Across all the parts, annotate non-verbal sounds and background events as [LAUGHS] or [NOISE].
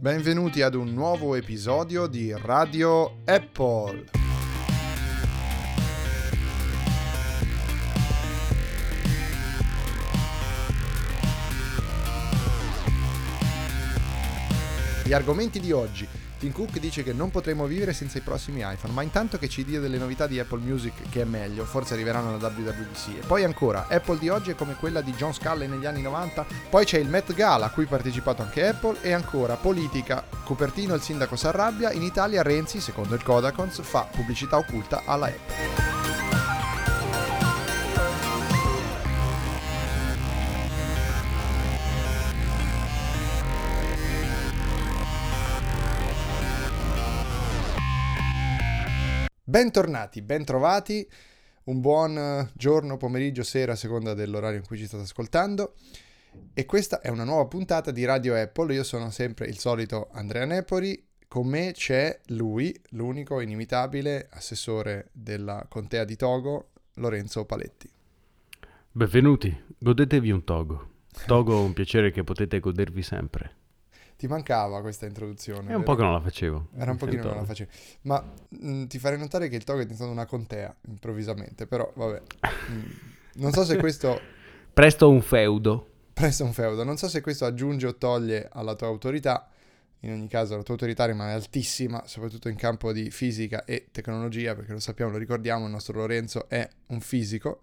Benvenuti ad un nuovo episodio di Radio Apple. Gli argomenti di oggi. Tim Cook dice che non potremo vivere senza i prossimi iPhone, ma intanto che ci dia delle novità di Apple Music che è meglio, forse arriveranno alla WWDC. E poi ancora, Apple di oggi è come quella di John Sculley negli anni 90, poi c'è il Met Gala a cui ha partecipato anche Apple e ancora politica. Cupertino il sindaco si arrabbia, in Italia Renzi, secondo il Codacons, fa pubblicità occulta alla Apple. Bentornati, bentrovati, un buon eh, giorno, pomeriggio, sera, a seconda dell'orario in cui ci state ascoltando. E questa è una nuova puntata di Radio Apple. Io sono sempre il solito Andrea Nepori. Con me c'è lui, l'unico inimitabile assessore della contea di Togo, Lorenzo Paletti. Benvenuti, godetevi un Togo. Togo è un piacere che potete godervi sempre. Ti mancava questa introduzione. È un po' che non la facevo. Era un pochino che non la facevo. Ma mh, mm, ti farei notare che il Togo è diventato una contea improvvisamente, però vabbè. Mm, non so se questo... [LAUGHS] Presto un feudo. Presto un feudo. Non so se questo aggiunge o toglie alla tua autorità. In ogni caso la tua autorità rimane altissima, soprattutto in campo di fisica e tecnologia, perché lo sappiamo, lo ricordiamo, il nostro Lorenzo è un fisico,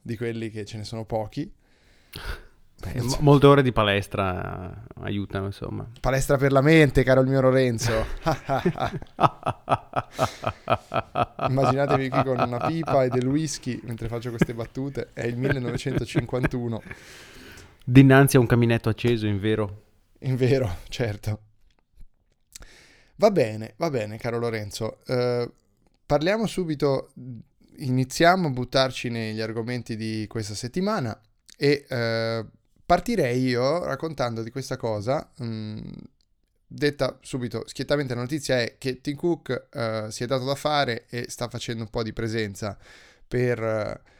di quelli che ce ne sono pochi. Beh, mo- molte ore di palestra aiutano, insomma. Palestra per la mente, caro il mio Lorenzo. [LAUGHS] Immaginatevi qui con una pipa e del whisky mentre faccio queste battute. È il 1951. Dinanzi a un caminetto acceso, in vero? In vero, certo. Va bene, va bene, caro Lorenzo. Uh, parliamo subito, iniziamo a buttarci negli argomenti di questa settimana e uh, Partirei io raccontando di questa cosa. Mh, mm, detta subito, schiettamente la notizia è che Tim Cook uh, si è dato da fare e sta facendo un po' di presenza per uh,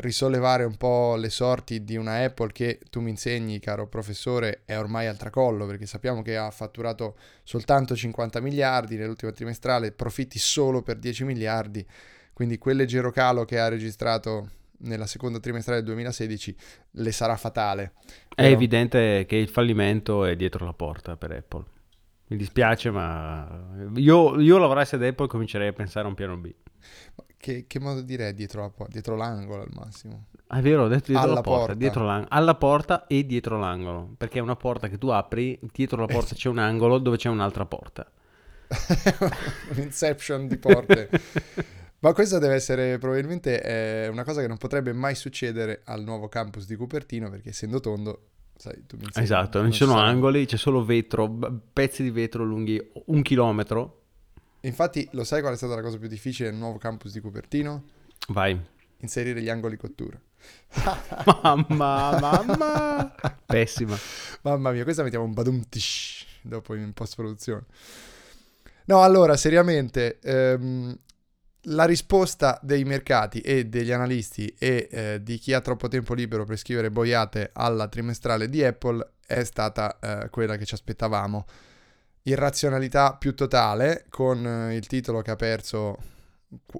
risollevare un po' le sorti di una Apple che tu mi insegni, caro professore, è ormai al tracollo perché sappiamo che ha fatturato soltanto 50 miliardi nell'ultimo trimestrale, profitti solo per 10 miliardi, quindi quel leggero calo che ha registrato nella seconda trimestrale del 2016 le sarà fatale. È Però... evidente che il fallimento è dietro la porta per Apple. Mi dispiace, ma io, io lavorassi ad Apple comincerei a pensare a un piano B. Che, che, modo direi dietro, la dietro l'angolo al massimo? Ah, è vero, ho detto dietro alla la porta, porta. Dietro l'ang- alla porta e dietro l'angolo. Perché è una porta che tu apri, dietro la porta c'è un angolo dove c'è un'altra porta. [LAUGHS] un inception di porte. [LAUGHS] Ma questa deve essere probabilmente eh, una cosa che non potrebbe mai succedere al nuovo campus di Cupertino perché essendo tondo, sai, tu mi insegni, Esatto, non ci sono angoli, c'è solo vetro, pezzi di vetro lunghi un chilometro. Infatti, lo sai qual è stata la cosa più difficile nel nuovo campus di Cupertino? Vai. Inserire gli angoli cottura. [LAUGHS] mamma, mamma. Pessima. Mamma mia, questa mettiamo un badum tish dopo in post-produzione. No, allora, seriamente, ehm, la risposta dei mercati e degli analisti e eh, di chi ha troppo tempo libero per scrivere boiate alla trimestrale di Apple è stata eh, quella che ci aspettavamo. Irrazionalità più totale, con eh, il titolo che ha perso,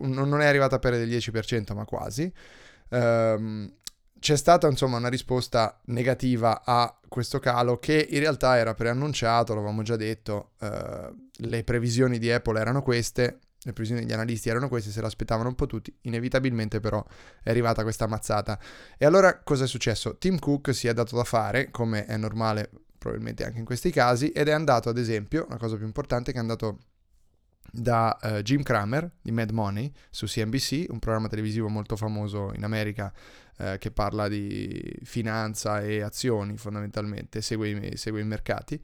non è arrivata a perdere del 10%, ma quasi. Um, c'è stata insomma una risposta negativa a questo calo che in realtà era preannunciato, l'avevamo già detto, uh, le previsioni di Apple erano queste, le previsioni degli analisti erano queste, se l'aspettavano un po' tutti, inevitabilmente però è arrivata questa mazzata. E allora cosa è successo? Tim Cook si è dato da fare, come è normale probabilmente anche in questi casi, ed è andato ad esempio, una cosa più importante, che è andato da uh, Jim Cramer di Mad Money su CNBC, un programma televisivo molto famoso in America uh, che parla di finanza e azioni fondamentalmente, segue segue i mercati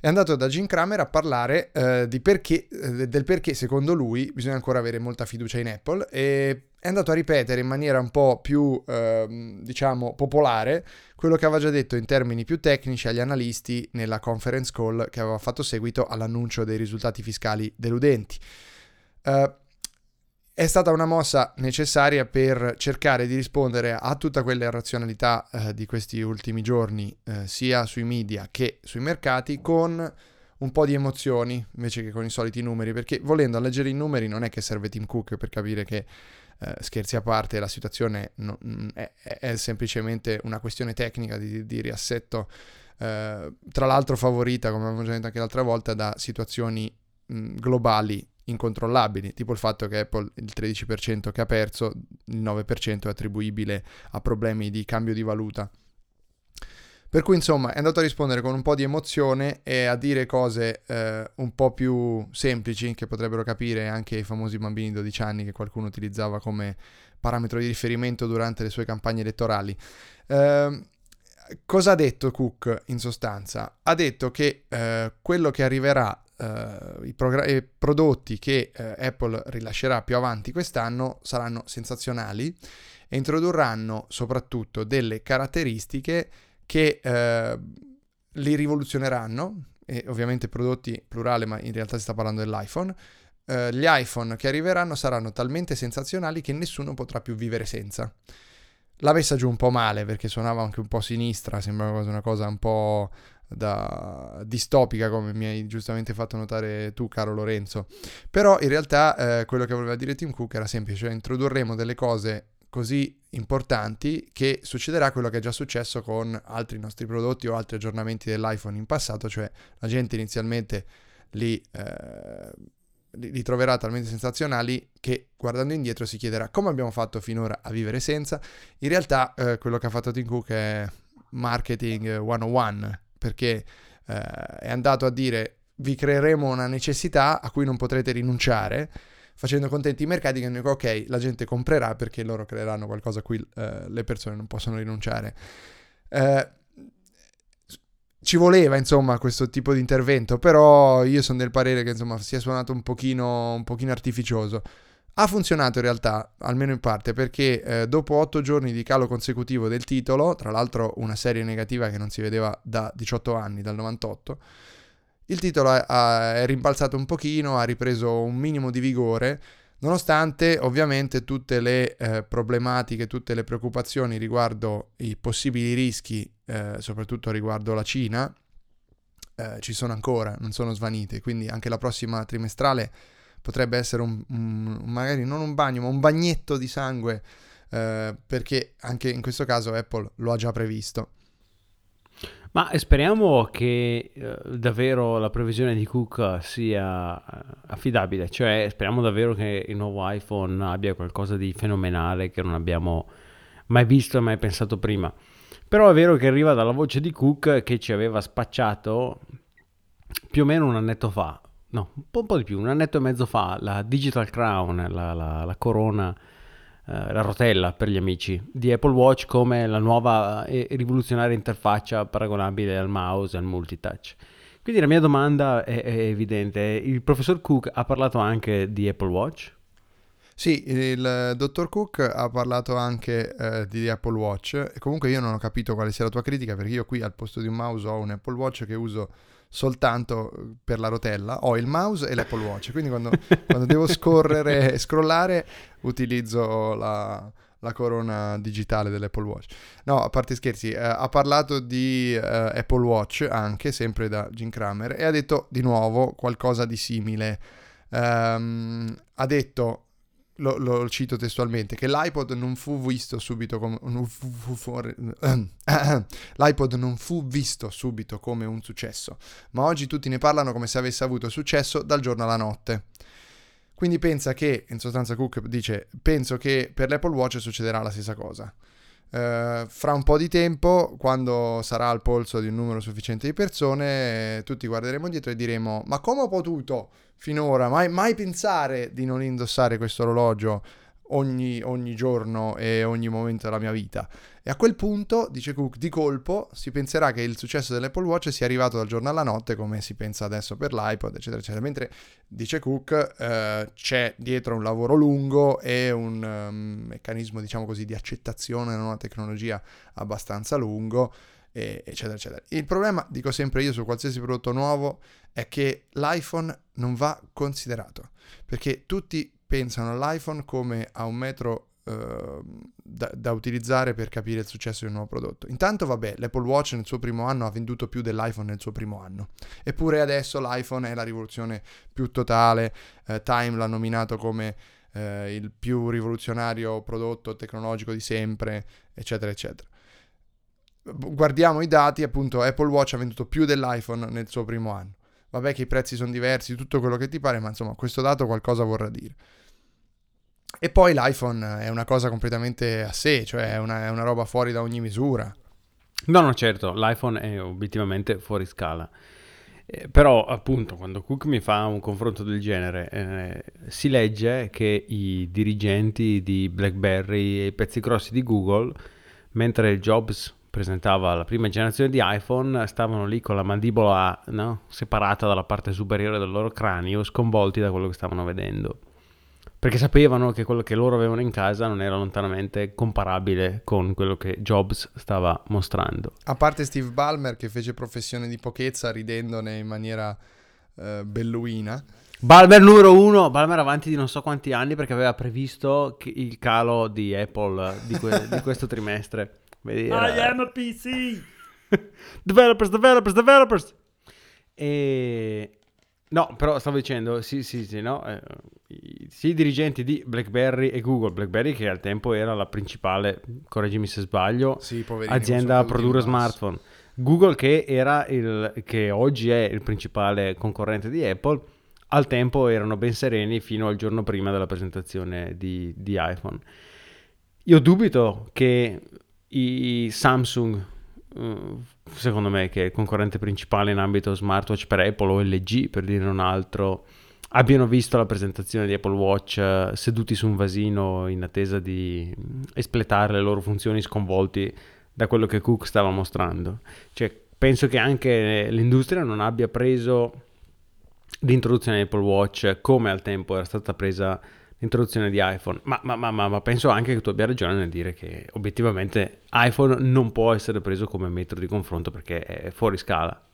è andato da Jim Cramer a parlare eh, perché, eh, del perché secondo lui bisogna ancora avere molta fiducia in Apple e è andato a ripetere in maniera un po' più, eh, diciamo, popolare quello che aveva già detto in termini più tecnici agli analisti nella conference call che aveva fatto seguito all'annuncio dei risultati fiscali deludenti. Uh, è stata una mossa necessaria per cercare di rispondere a tutta quella razionalità eh, di questi ultimi giorni, eh, sia sui media che sui mercati, con un po' di emozioni invece che con i soliti numeri, perché volendo leggere i numeri non è che serve Tim Cook per capire che, eh, scherzi a parte, la situazione no, mm, è, è, semplicemente una questione tecnica di, di riassetto, eh, tra l'altro favorita, come abbiamo già detto anche l'altra volta, da situazioni mh, mm, globali incontrollabili, tipo il fatto che Apple il 13% che ha perso, il 9% è attribuibile a problemi di cambio di valuta. Per cui insomma è andato a rispondere con un po' di emozione e a dire cose eh, un po' più semplici che potrebbero capire anche i famosi bambini di 12 anni che qualcuno utilizzava come parametro di riferimento durante le sue campagne elettorali. Eh, cosa ha detto Cook in sostanza? Ha detto che eh, quello che arriverà Uh, i, progr- i, prodotti che uh, Apple rilascerà più avanti quest'anno saranno sensazionali e introdurranno soprattutto delle caratteristiche che uh, li rivoluzioneranno, e ovviamente prodotti plurale, ma in realtà si sta parlando dell'iPhone. gli iPhone che arriveranno saranno talmente sensazionali che nessuno potrà più vivere senza. L'ha messa giù un po' male perché suonava anche un po' sinistra, sembrava una cosa un po' da distopica come mi hai giustamente fatto notare tu caro Lorenzo. Però in realtà eh, quello che voleva dire Tim Cook era semplice cioè introdurremo delle cose così importanti che succederà quello che è già successo con altri nostri prodotti o altri aggiornamenti dell'iPhone in passato cioè la gente inizialmente li, eh, li, troverà talmente sensazionali che guardando indietro si chiederà come abbiamo fatto finora a vivere senza. In realtà eh, quello che ha fatto Tim Cook è marketing 101 perché eh, è andato a dire vi creeremo una necessità a cui non potrete rinunciare, facendo contenti i mercati che dicono ok, la gente comprerà perché loro creeranno qualcosa a cui eh, le persone non possono rinunciare. Eh, ci voleva insomma questo tipo di intervento, però io sono del parere che insomma sia suonato un pochino, un pochino artificioso. Ha funzionato in realtà, almeno in parte, perché eh, dopo otto giorni di calo consecutivo del titolo, tra l'altro una serie negativa che non si vedeva da 18 anni, dal 98, il titolo è, è rimbalzato un pochino, ha ripreso un minimo di vigore, nonostante ovviamente tutte le eh, problematiche, tutte le preoccupazioni riguardo i possibili rischi, eh, soprattutto riguardo la Cina, eh, ci sono ancora, non sono svanite, quindi anche la prossima trimestrale potrebbe essere un, un, magari non un bagno, ma un bagnetto di sangue, eh, perché anche in questo caso Apple lo ha già previsto. Ma speriamo che eh, davvero la previsione di Cook sia eh, affidabile, cioè speriamo davvero che il nuovo iPhone abbia qualcosa di fenomenale che non abbiamo mai visto e mai pensato prima. Però è vero che arriva dalla voce di Cook che ci aveva spacciato più o meno un annetto fa, no, un po', un po', di più, un annetto e mezzo fa, la Digital Crown, la, la, la corona, eh, la rotella per gli amici di Apple Watch come la nuova e rivoluzionaria interfaccia paragonabile al mouse e al multitouch. Quindi la mia domanda è, è evidente, il professor Cook ha parlato anche di Apple Watch? Sì, il dottor Cook ha parlato anche eh, di Apple Watch comunque io non ho capito quale sia la tua critica perché io qui al posto di un mouse ho un Apple Watch che uso soltanto per la rotella, ho il mouse e l'Apple Watch, quindi quando, [LAUGHS] quando devo scorrere e scrollare utilizzo la, la, corona digitale dell'Apple Watch. No, a parte scherzi, eh, ha parlato di eh, Apple Watch anche, sempre da Jim Kramer, e ha detto di nuovo qualcosa di simile. Um, ha detto lo, lo, cito testualmente, che l'iPod non fu visto subito come non fu, fu, fu, [CLEARS THROAT] l'iPod non fu visto subito come un successo, ma oggi tutti ne parlano come se avesse avuto successo dal giorno alla notte. Quindi pensa che, in sostanza Cook dice, penso che per l'Apple Watch succederà la stessa cosa. Uh, fra un po' di tempo, quando sarà al polso di un numero sufficiente di persone, tutti guarderemo dietro e diremo: Ma come ho potuto finora mai, mai pensare di non indossare questo orologio ogni, ogni, giorno e ogni momento della mia vita? E a quel punto, dice Cook, di colpo si penserà che il successo dell'Apple Watch sia arrivato dal giorno alla notte, come si pensa adesso per l'iPod, eccetera, eccetera. Mentre, dice Cook, uh, c'è dietro un lavoro lungo e un um, meccanismo, diciamo così, di accettazione di una tecnologia abbastanza lungo, eccetera, eccetera. Il problema, dico sempre io, su qualsiasi prodotto nuovo, è che l'iPhone non va considerato, perché tutti pensano all'iPhone come a un metro Ehm, da, da, utilizzare per capire il successo di un nuovo prodotto. Intanto, vabbè, l'Apple Watch nel suo primo anno ha venduto più dell'iPhone nel suo primo anno. Eppure adesso l'iPhone è la rivoluzione più totale. Eh, Time l'ha nominato come eh, il più rivoluzionario prodotto tecnologico di sempre, eccetera, eccetera. Guardiamo i dati, appunto, Apple Watch ha venduto più dell'iPhone nel suo primo anno. Vabbè che i prezzi sono diversi, tutto quello che ti pare, ma insomma questo dato qualcosa vorrà dire. E poi l'iPhone è una cosa completamente a sé, cioè è una, è una roba fuori da ogni misura. No, no, certo, l'iPhone è obiettivamente fuori scala. Eh, però, appunto, quando Cook mi fa un confronto del genere, eh, si legge che i dirigenti di BlackBerry e i pezzi grossi di Google, mentre Jobs presentava la prima generazione di iPhone, stavano lì con la mandibola no, separata dalla parte superiore del loro cranio, sconvolti da quello che stavano vedendo perché sapevano che quello che loro avevano in casa non era lontanamente comparabile con quello che Jobs stava mostrando. A parte Steve Ballmer che fece professione di pochezza ridendone in maniera eh, belluina. Balmer numero uno, Balmer avanti di non so quanti anni perché aveva previsto il calo di Apple di, que- [LAUGHS] di questo trimestre. Vedi, era... I am a PC! [LAUGHS] developers, developers, developers! E, No, però stavo dicendo, sì, sì, sì, no? Eh, i dirigenti di BlackBerry e Google, BlackBerry che al tempo era la principale, correggimi se sbaglio, sì, azienda a produrre smartphone. Google che, era il, che oggi è il principale concorrente di Apple, al tempo erano ben sereni fino al giorno prima della presentazione di, di iPhone. Io dubito che i Samsung Mm, secondo me, che è il concorrente principale in ambito smartwatch per Apple o LG, per dire un altro, abbiano visto la presentazione di Apple Watch eh, seduti su un vasino in attesa di mm, espletare le loro funzioni sconvolti da quello che Cook stava mostrando. Cioè, penso che anche l'industria non abbia preso l'introduzione di Apple Watch come al tempo era stata presa l'introduzione di iPhone, ma, ma, ma, ma, penso anche che tu abbia ragione nel dire che obiettivamente iPhone non può essere preso come metro di confronto perché è fuori scala.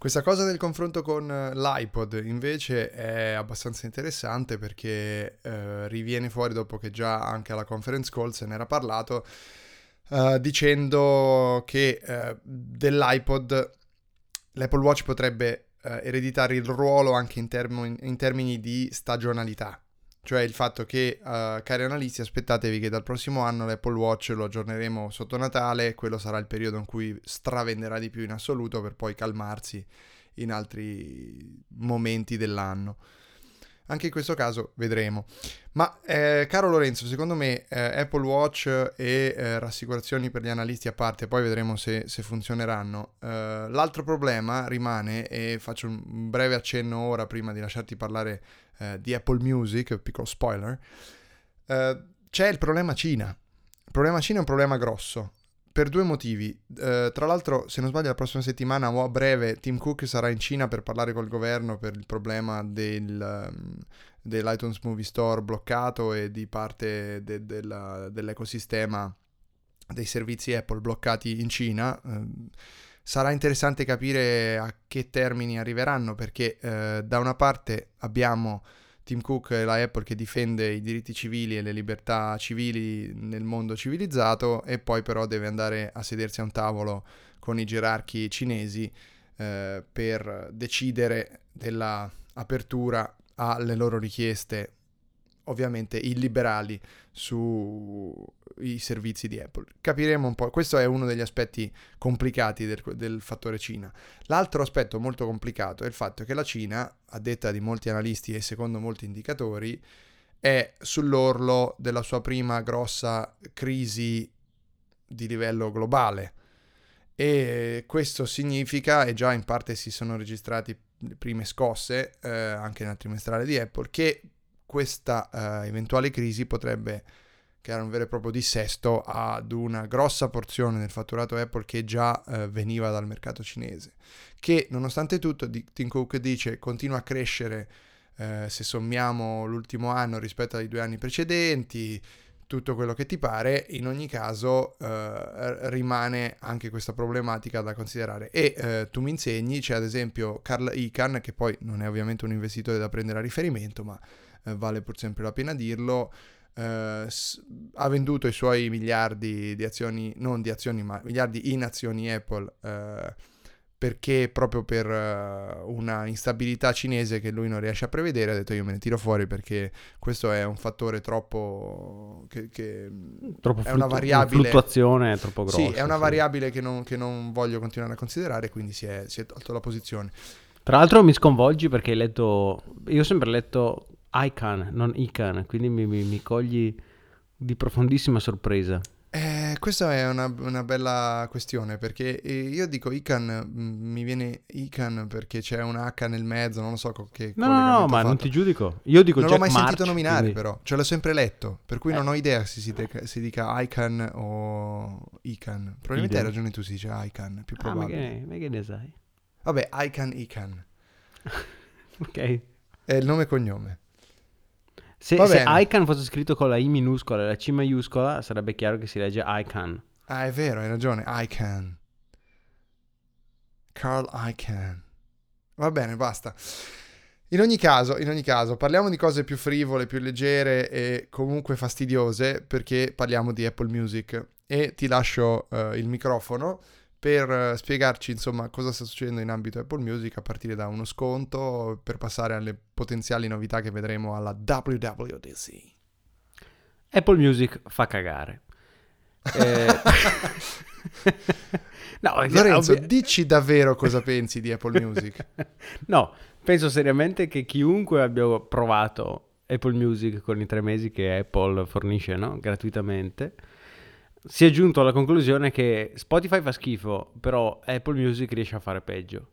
Questa cosa del confronto con eh, l'iPod invece è abbastanza interessante perché eh, riviene fuori dopo che già anche alla conference call se n'era parlato eh, dicendo che eh, dell'iPod l'Apple Watch potrebbe eh, ereditare il ruolo anche in, term- in termini di stagionalità cioè il fatto che, uh, cari analisti, aspettatevi che dal prossimo anno l'Apple Watch lo aggiorneremo sotto Natale, quello sarà il periodo in cui stravenderà di più in assoluto per poi calmarsi in altri momenti dell'anno. Anche in questo caso vedremo. Ma eh, caro Lorenzo, secondo me eh, Apple Watch e eh, rassicurazioni per gli analisti a parte, poi vedremo se, se funzioneranno. Eh, l'altro problema rimane, e faccio un breve accenno ora prima di lasciarti parlare eh, di Apple Music, piccolo spoiler, eh, c'è il problema Cina. Il problema Cina è un problema grosso per due motivi. Uh, tra l'altro, se non sbaglio, la prossima settimana o a breve Tim Cook sarà in Cina per parlare col governo per il problema del, um, dell'iTunes Movie Store bloccato e di parte de- della, dell'ecosistema dei servizi Apple bloccati in Cina. Uh, sarà interessante capire a che termini arriveranno perché uh, da una parte abbiamo Tim Cook è la Apple che difende i diritti civili e le libertà civili nel mondo civilizzato e poi però deve andare a sedersi a un tavolo con i gerarchi cinesi eh, per decidere dell'apertura alle loro richieste ovviamente illiberali sui servizi di Apple. Capiremo un po', questo è uno degli aspetti complicati del, del, fattore Cina. L'altro aspetto molto complicato è il fatto che la Cina, a detta di molti analisti e secondo molti indicatori, è sull'orlo della sua prima grossa crisi di livello globale. E questo significa, e già in parte si sono registrati prime scosse eh, anche nel trimestrale di Apple, che questa uh, eventuale crisi potrebbe creare un vero e proprio dissesto ad una grossa porzione del fatturato Apple che già uh, veniva dal mercato cinese, che nonostante tutto Tim Cook dice continua a crescere uh, se sommiamo l'ultimo anno rispetto ai due anni precedenti, tutto quello che ti pare, in ogni caso rimane anche questa problematica da considerare. E tu mi insegni, c'è ad esempio Carl Icahn, che poi non è ovviamente un investitore da prendere a riferimento, ma eh, vale pur sempre la pena dirlo, eh, s- ha venduto i suoi miliardi di azioni, non di azioni, ma miliardi in azioni Apple, eh, perché proprio per eh, una instabilità cinese che lui non riesce a prevedere, ha detto io me ne tiro fuori perché questo è un fattore troppo... che, che Troppo è una variabile... fluttuazione è troppo grossa. Sì, è una variabile che non, che non voglio continuare a considerare, quindi si è, si è tolto la posizione. Tra l'altro mi sconvolgi perché hai letto... Io ho sempre letto Icon, non Icon, quindi mi, mi- mi cogli di profondissima sorpresa. Eh, questa è una, una bella questione perché eh, io dico Ican, mm, mi viene Ican perché c'è un H nel mezzo, non lo so che No, no, no, ma ha non fatto. ti giudico. Io dico Non l'ho Jack mai sentito March, nominare quindi- però, ce l'ho sempre letto, per cui non Eh. ho idea se si, dica- si dica Ican o Ican. Probabilmente hai ragione tu, si dice Ican, più Ah, ma probabile. che, ma che ne sai? Vabbè, Ican Ican, [LAUGHS] Ok. è il nome e cognome. Se, se. Icon fosse scritto con la I minuscola e la C maiuscola, sarebbe chiaro che si legge Icon. Ah, è vero, hai ragione, Ican. Carl Icahn. Va bene, basta. In ogni caso, in ogni caso, parliamo di cose più frivole, più leggere e comunque fastidiose perché parliamo di Apple Music e ti lascio eh, il microfono per eh, spiegarci insomma cosa sta succedendo in ambito Apple Music a partire da uno sconto per passare alle potenziali novità che vedremo alla WWDC. Apple Music fa cagare. Eh, [LAUGHS] no, Lorenzo, ovvi- dici davvero cosa pensi di Apple Music? [LAUGHS] no, penso seriamente che chiunque abbia provato Apple Music con i tre mesi che Apple fornisce no? gratuitamente si è giunto alla conclusione che Spotify fa schifo, però Apple Music riesce a fare peggio.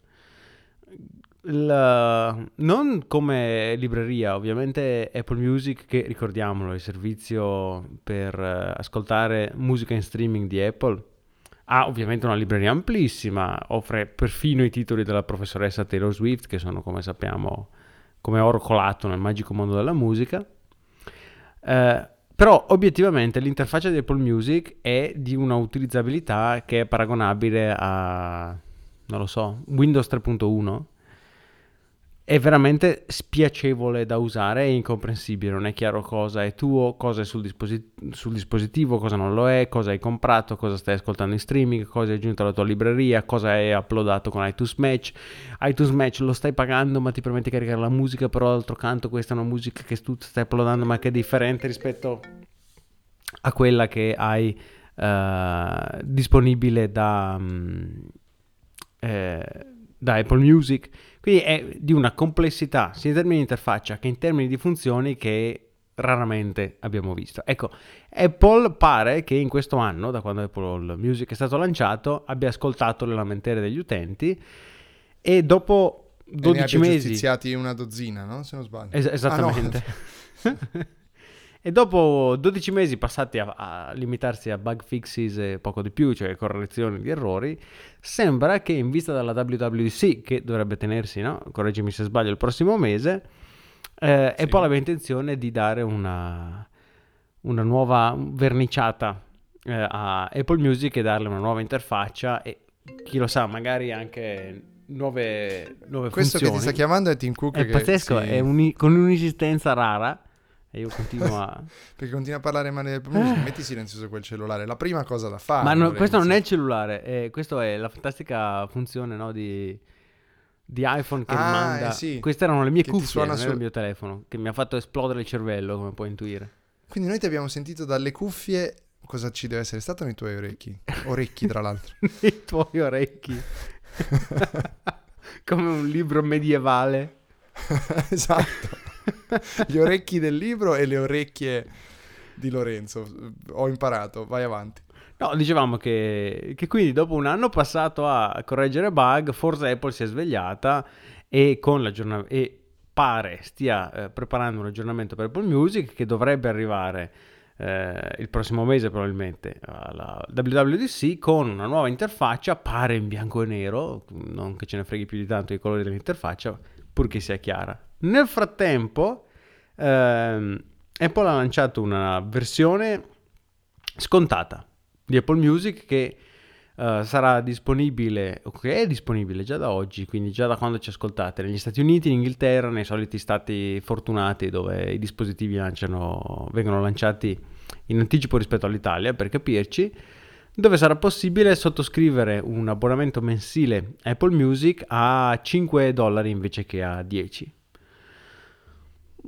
Il- non come libreria, ovviamente Apple Music, che ricordiamolo, è il servizio per eh, ascoltare musica in streaming di Apple, ha ovviamente una libreria amplissima, offre perfino i titoli della professoressa Taylor Swift, che sono, come sappiamo, come oro colato nel magico mondo della musica. Eh, però obiettivamente l'interfaccia di Apple Music è di una utilizzabilità che è paragonabile a, non lo so, Windows 3.1. È veramente spiacevole da usare e incomprensibile, non è chiaro cosa è tuo, cosa è sul, disposi- sul dispositivo, cosa non lo è, cosa hai comprato, cosa stai ascoltando in streaming, cosa hai aggiunto alla tua libreria, cosa hai uploadato con iTunes Match. iTunes Match lo stai pagando ma ti permette di caricare la musica, però d'altro canto questa è una musica che tu stai uploadando ma che è differente rispetto a quella che hai eh, disponibile da, mm, eh, da Apple Music. Quindi è di una complessità sia in termini di interfaccia che in termini di funzioni che raramente abbiamo visto. Ecco, Apple pare che in questo anno, da quando Apple Music è stato lanciato, abbia ascoltato le lamentele degli utenti e dopo E ne 12 mesi... giustiziati una dozzina, no? Se non sbaglio. Es- Ah, no. [LAUGHS] [LAUGHS] e dopo 12 mesi passati a, a limitarsi a bug fixes e poco di più, cioè correzioni di errori, sembra che in vista della WWDC, che dovrebbe tenersi, no? correggimi se sbaglio, il prossimo mese, eh, Sì. Apple aveva intenzione di dare una, una nuova verniciata eh, a Apple Music e darle una nuova interfaccia e chi lo sa, magari anche nuove, nuove Questo che funzioni. ti sta chiamando è Tim Cook È che pazzesco, si- è uni- con un'esistenza rara. E io continuo a. [LAUGHS] perché continua a parlare male del Apple Music. Metti silenzioso quel cellulare. La prima cosa da fare. Ma no, questo non è il cellulare, eh, questa è la fantastica funzione no, di, di iPhone che Ah, manda. eh sì. Queste erano le mie Che cuffie, suona non sul- il mio telefono, che mi ha fatto esplodere il cervello, come puoi intuire. Quindi noi ti abbiamo sentito dalle cuffie. Cosa ci deve essere stato nei tuoi orecchi? Orecchi, tra l'altro. [LAUGHS] Nei tuoi orecchi. [LAUGHS] come un libro medievale. esatto. [LAUGHS] Gli orecchi del libro e le orecchie di Lorenzo. Ho imparato, vai avanti. No, dicevamo che, che quindi dopo un anno passato a correggere bug, forse Apple si è svegliata e, e pare stia eh, preparando un aggiornamento per Apple Music che dovrebbe arrivare eh, il prossimo mese probabilmente alla WWDC con una nuova interfaccia, pare in bianco e nero, non che ce ne freghi più di tanto i colori dell'interfaccia, purché sia chiara. Nel frattempo ehm, Apple ha lanciato una versione scontata di Apple Music che Uh, sarà disponibile, ok, è disponibile già da oggi, quindi già da quando ci ascoltate, negli Stati Uniti, in Inghilterra, nei soliti stati fortunati dove i dispositivi lanciano, vengono lanciati in anticipo rispetto all'Italia, per capirci, dove sarà possibile sottoscrivere un abbonamento mensile Apple Music a 5 dollari invece che a 10.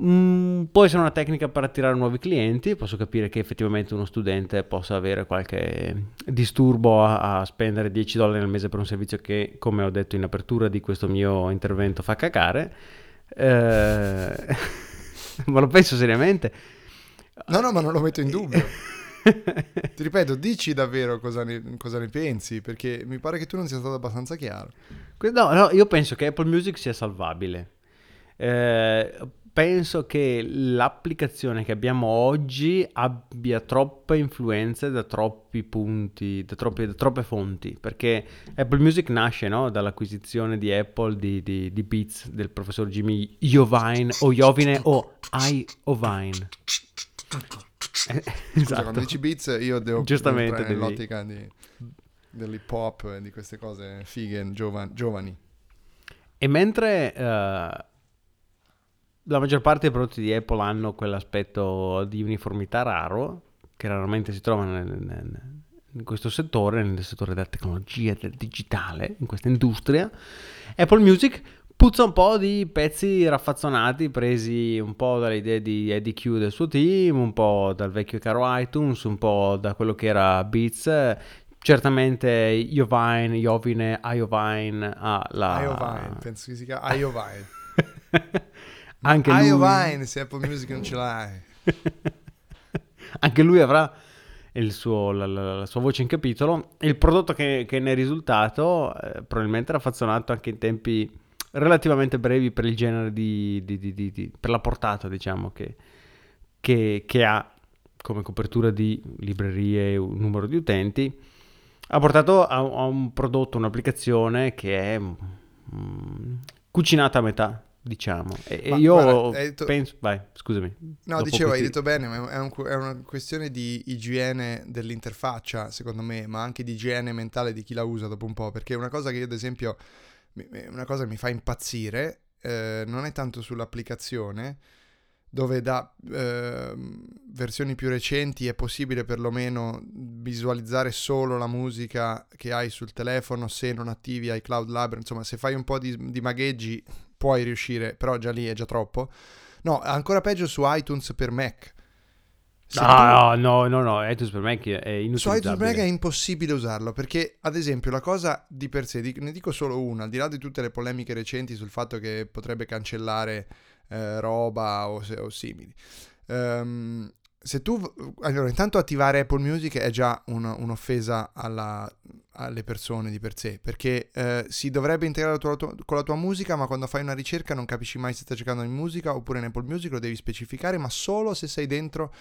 Mm, può essere una tecnica per attirare nuovi clienti, posso capire che effettivamente uno studente possa avere qualche disturbo a, a, spendere 10 dollari al mese per un servizio che, come ho detto in apertura di questo mio intervento, fa cacare. Eh, [LAUGHS] ma lo penso seriamente. No, no, ma non lo metto in dubbio. [LAUGHS] [LAUGHS] Ti ripeto, dici davvero cosa ne, cosa ne, pensi, perché mi pare che tu non sia stato abbastanza chiaro. No, no, io penso che Apple Music sia salvabile. Eh, penso che l'applicazione che abbiamo oggi abbia troppe influenze da troppi punti, da, troppi, da troppe fonti, perché Apple Music nasce no? dall'acquisizione di Apple di, di, di, Beats del professor Jimmy Jovine o Jovine o I Ovine. Eh, Scusa, [LAUGHS] esatto. quando dici Beats io devo [LAUGHS] Giustamente devi... nell'ottica di, dell'hip hop e di queste cose fighe, giovan- giovani. E mentre... Uh, la maggior parte dei prodotti di Apple hanno quell'aspetto di uniformità raro, che raramente si trova nel, nel, in questo settore, nel settore della tecnologia, del digitale, in questa industria. Apple Music puzza un po' di pezzi raffazzonati presi un po' dalle idee di Eddie Q del suo team, un po' dal vecchio caro iTunes, un po' da quello che era Beats. Certamente Iovine, Iovine, Iovine ha la... Iovine, penso che si chiama Iovine. [LAUGHS] Anche lui... Vine, se Apple Music non ce l'hai. [LAUGHS] Anche lui avrà suo, la, la, la, sua voce in capitolo. Il prodotto che, che ne è risultato eh, probabilmente era fazzonato anche in tempi relativamente brevi per il genere di, di, di, di per la portata, diciamo, che, che, che, ha come copertura di librerie e un numero di utenti. Ha portato a, a un prodotto, un'applicazione che è mm, cucinata a metà diciamo. E, io guarda, detto... penso... Vai, scusami. No, dicevo, questi... hai detto bene, è, un, è, una questione di igiene dell'interfaccia, secondo me, ma anche di igiene mentale di chi la usa dopo un po', perché una cosa che io, ad esempio, una cosa che mi fa impazzire, eh, non è tanto sull'applicazione, dove da eh, versioni più recenti è possibile perlomeno visualizzare solo la musica che hai sul telefono se non attivi iCloud Library, insomma se fai un po' di, di magheggi puoi riuscire, però già lì è già troppo. No, ancora peggio su iTunes per Mac. No, tu... no, no, no, iTunes per Mac è inutile. Su iTunes per Mac è impossibile usarlo perché, ad esempio, la cosa di per sé, ne dico solo una, al di là di tutte le polemiche recenti sul fatto che potrebbe cancellare eh, roba o, o simili. Um, se tu allora intanto attivare Apple Music è già un, un'offesa alla, alle persone di per sé perché eh, si dovrebbe integrare la tua, con la tua musica ma quando fai una ricerca non capisci mai se stai cercando in musica oppure in Apple Music lo devi specificare ma solo se sei dentro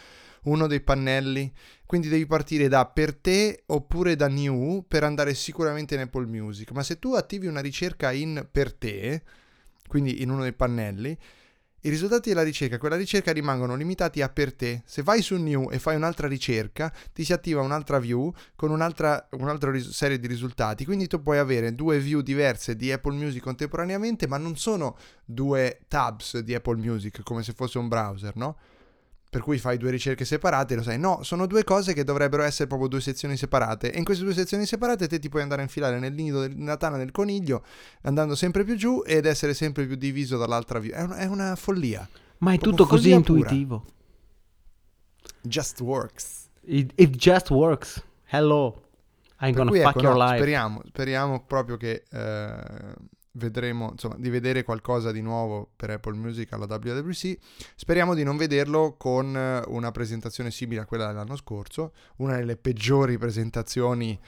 uno dei pannelli quindi devi partire da per te oppure da new per andare sicuramente in Apple Music ma se tu attivi una ricerca in per te quindi in uno dei pannelli i risultati della ricerca, quella ricerca rimangono limitati a per te. Se vai su New e fai un'altra ricerca, ti si attiva un'altra view con un'altra, un'altra ris- serie di risultati. Quindi tu puoi avere due view diverse di Apple Music contemporaneamente, ma non sono due tabs di Apple Music come se fosse un browser, no? Per cui fai due ricerche separate, lo sai, no, sono due cose che dovrebbero essere proprio due sezioni separate e in queste due sezioni separate te ti puoi andare a infilare nel nido della tana del coniglio andando sempre più giù ed essere sempre più diviso dall'altra via. È, un, è una follia. Ma è tutto così intuitivo. Pura. Just works. It, it, just works. Hello. I'm per gonna fuck ecco, your no, life. Speriamo, speriamo proprio che... Uh, vedremo, insomma, di vedere qualcosa di nuovo per Apple Music alla WWC. Speriamo di non vederlo con eh, una presentazione simile a quella dell'anno scorso, una delle peggiori presentazioni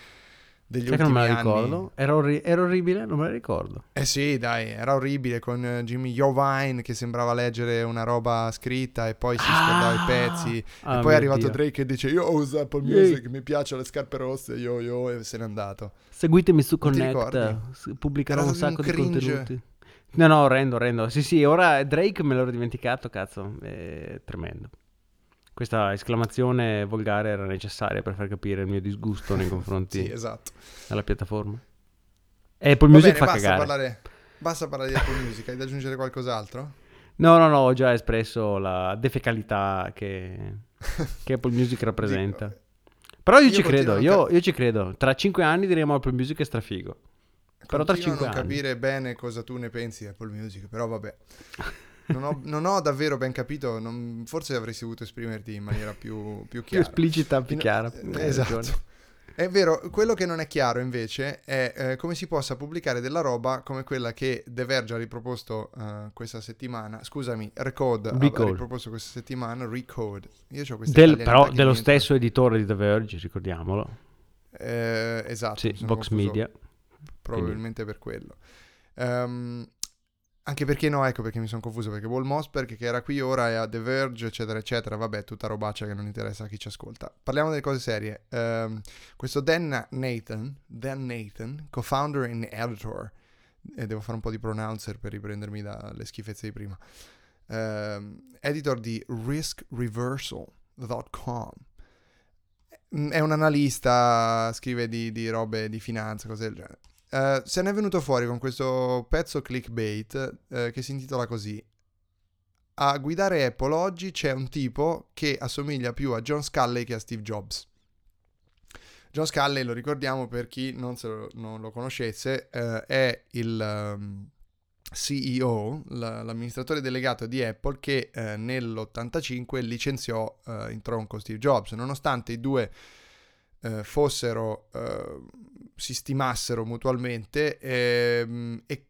degli Sai ultimi non me la ricordo? Era, orri- era, orribile? Non me la ricordo. Eh sì, dai, era orribile con Jimmy Jovine che sembrava leggere una roba scritta e poi si ah! scordava i pezzi. Ah, e poi è arrivato Dio. Drake che dice io uso Apple Music, yeah. mi piacciono le scarpe rosse, yo yo, e se n'è andato. Seguitemi su Connect, pubblicherò un sacco un di contenuti. No, no, orrendo, orrendo. Sì, sì, ora Drake me l'ero dimenticato, cazzo, è tremendo. Questa esclamazione volgare era necessaria per far capire il mio disgusto nei confronti [LAUGHS] Sì, esatto. della piattaforma. Apple Va Music bene, fa basta cagare. parlare, basta parlare di Apple Music. Hai da aggiungere qualcos'altro? No, no, no, ho già espresso la defecalità che, [LAUGHS] che Apple Music rappresenta. Dico, Però io, io ci credo, continuo io, io ci credo. Tra cinque anni diremo Apple Music è strafigo. Però tra Continuo cinque non anni. capire bene cosa tu ne pensi di Apple Music, però vabbè. [LAUGHS] Non ho, non ho davvero ben capito, non- forse avresti dovuto esprimerti in maniera più, più Più chiara. esplicita, più chiara. eh, Hai esatto. ragione. È vero, quello che non è chiaro invece è eh, come si possa pubblicare della roba come quella che The Verge ha riproposto eh, questa settimana. Scusami, Recode, ha- ha riproposto questa settimana. Recode. Io ho questa Del- però dello stesso editore di The Verge, ricordiamolo. Eh, esatto, Sì, confuso Media. probabilmente per quello. Ehm, anche perché no, ecco perché mi sono confuso, perché Wall Mossberg che era qui ora è a The Verge, eccetera, eccetera, vabbè, tutta robaccia che non interessa a chi ci ascolta. Parliamo delle cose serie. Ehm, questo Dan Nathan, Dan Nathan, co-founder and editor, e devo fare un po' di pronouncer per riprendermi dalle schifezze di prima, Ehm, editor di riskreversal.com. È un analista, scrive di, di robe di finanza, cose del genere. Eh, se ne è venuto fuori con questo pezzo clickbait eh, che si intitola così. A guidare Apple oggi c'è un tipo che assomiglia più a John Sculley che a Steve Jobs. John Sculley, lo ricordiamo per chi non, lo, non lo conoscesse, eh, è il ehm, CEO, l- l'amministratore delegato di Apple che eh, nell'85 licenziò in tronco Steve Jobs, nonostante i due eh, fossero, eh, si stimassero mutualmente ehm, e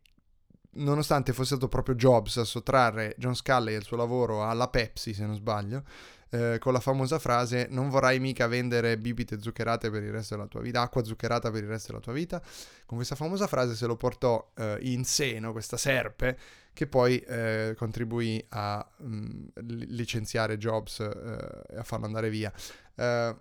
nonostante fosse stato proprio Jobs a sottrarre John Sculley e il suo lavoro alla Pepsi, se non sbaglio, eh, con la famosa frase non vorrai mica vendere bibite zuccherate per il resto della tua vita, acqua zuccherata per il resto della tua vita. Con questa famosa frase se lo portò eh, in seno questa serpe che poi eh, contribuì a mm, li- licenziare Jobs eh, e a farlo andare via. Eh,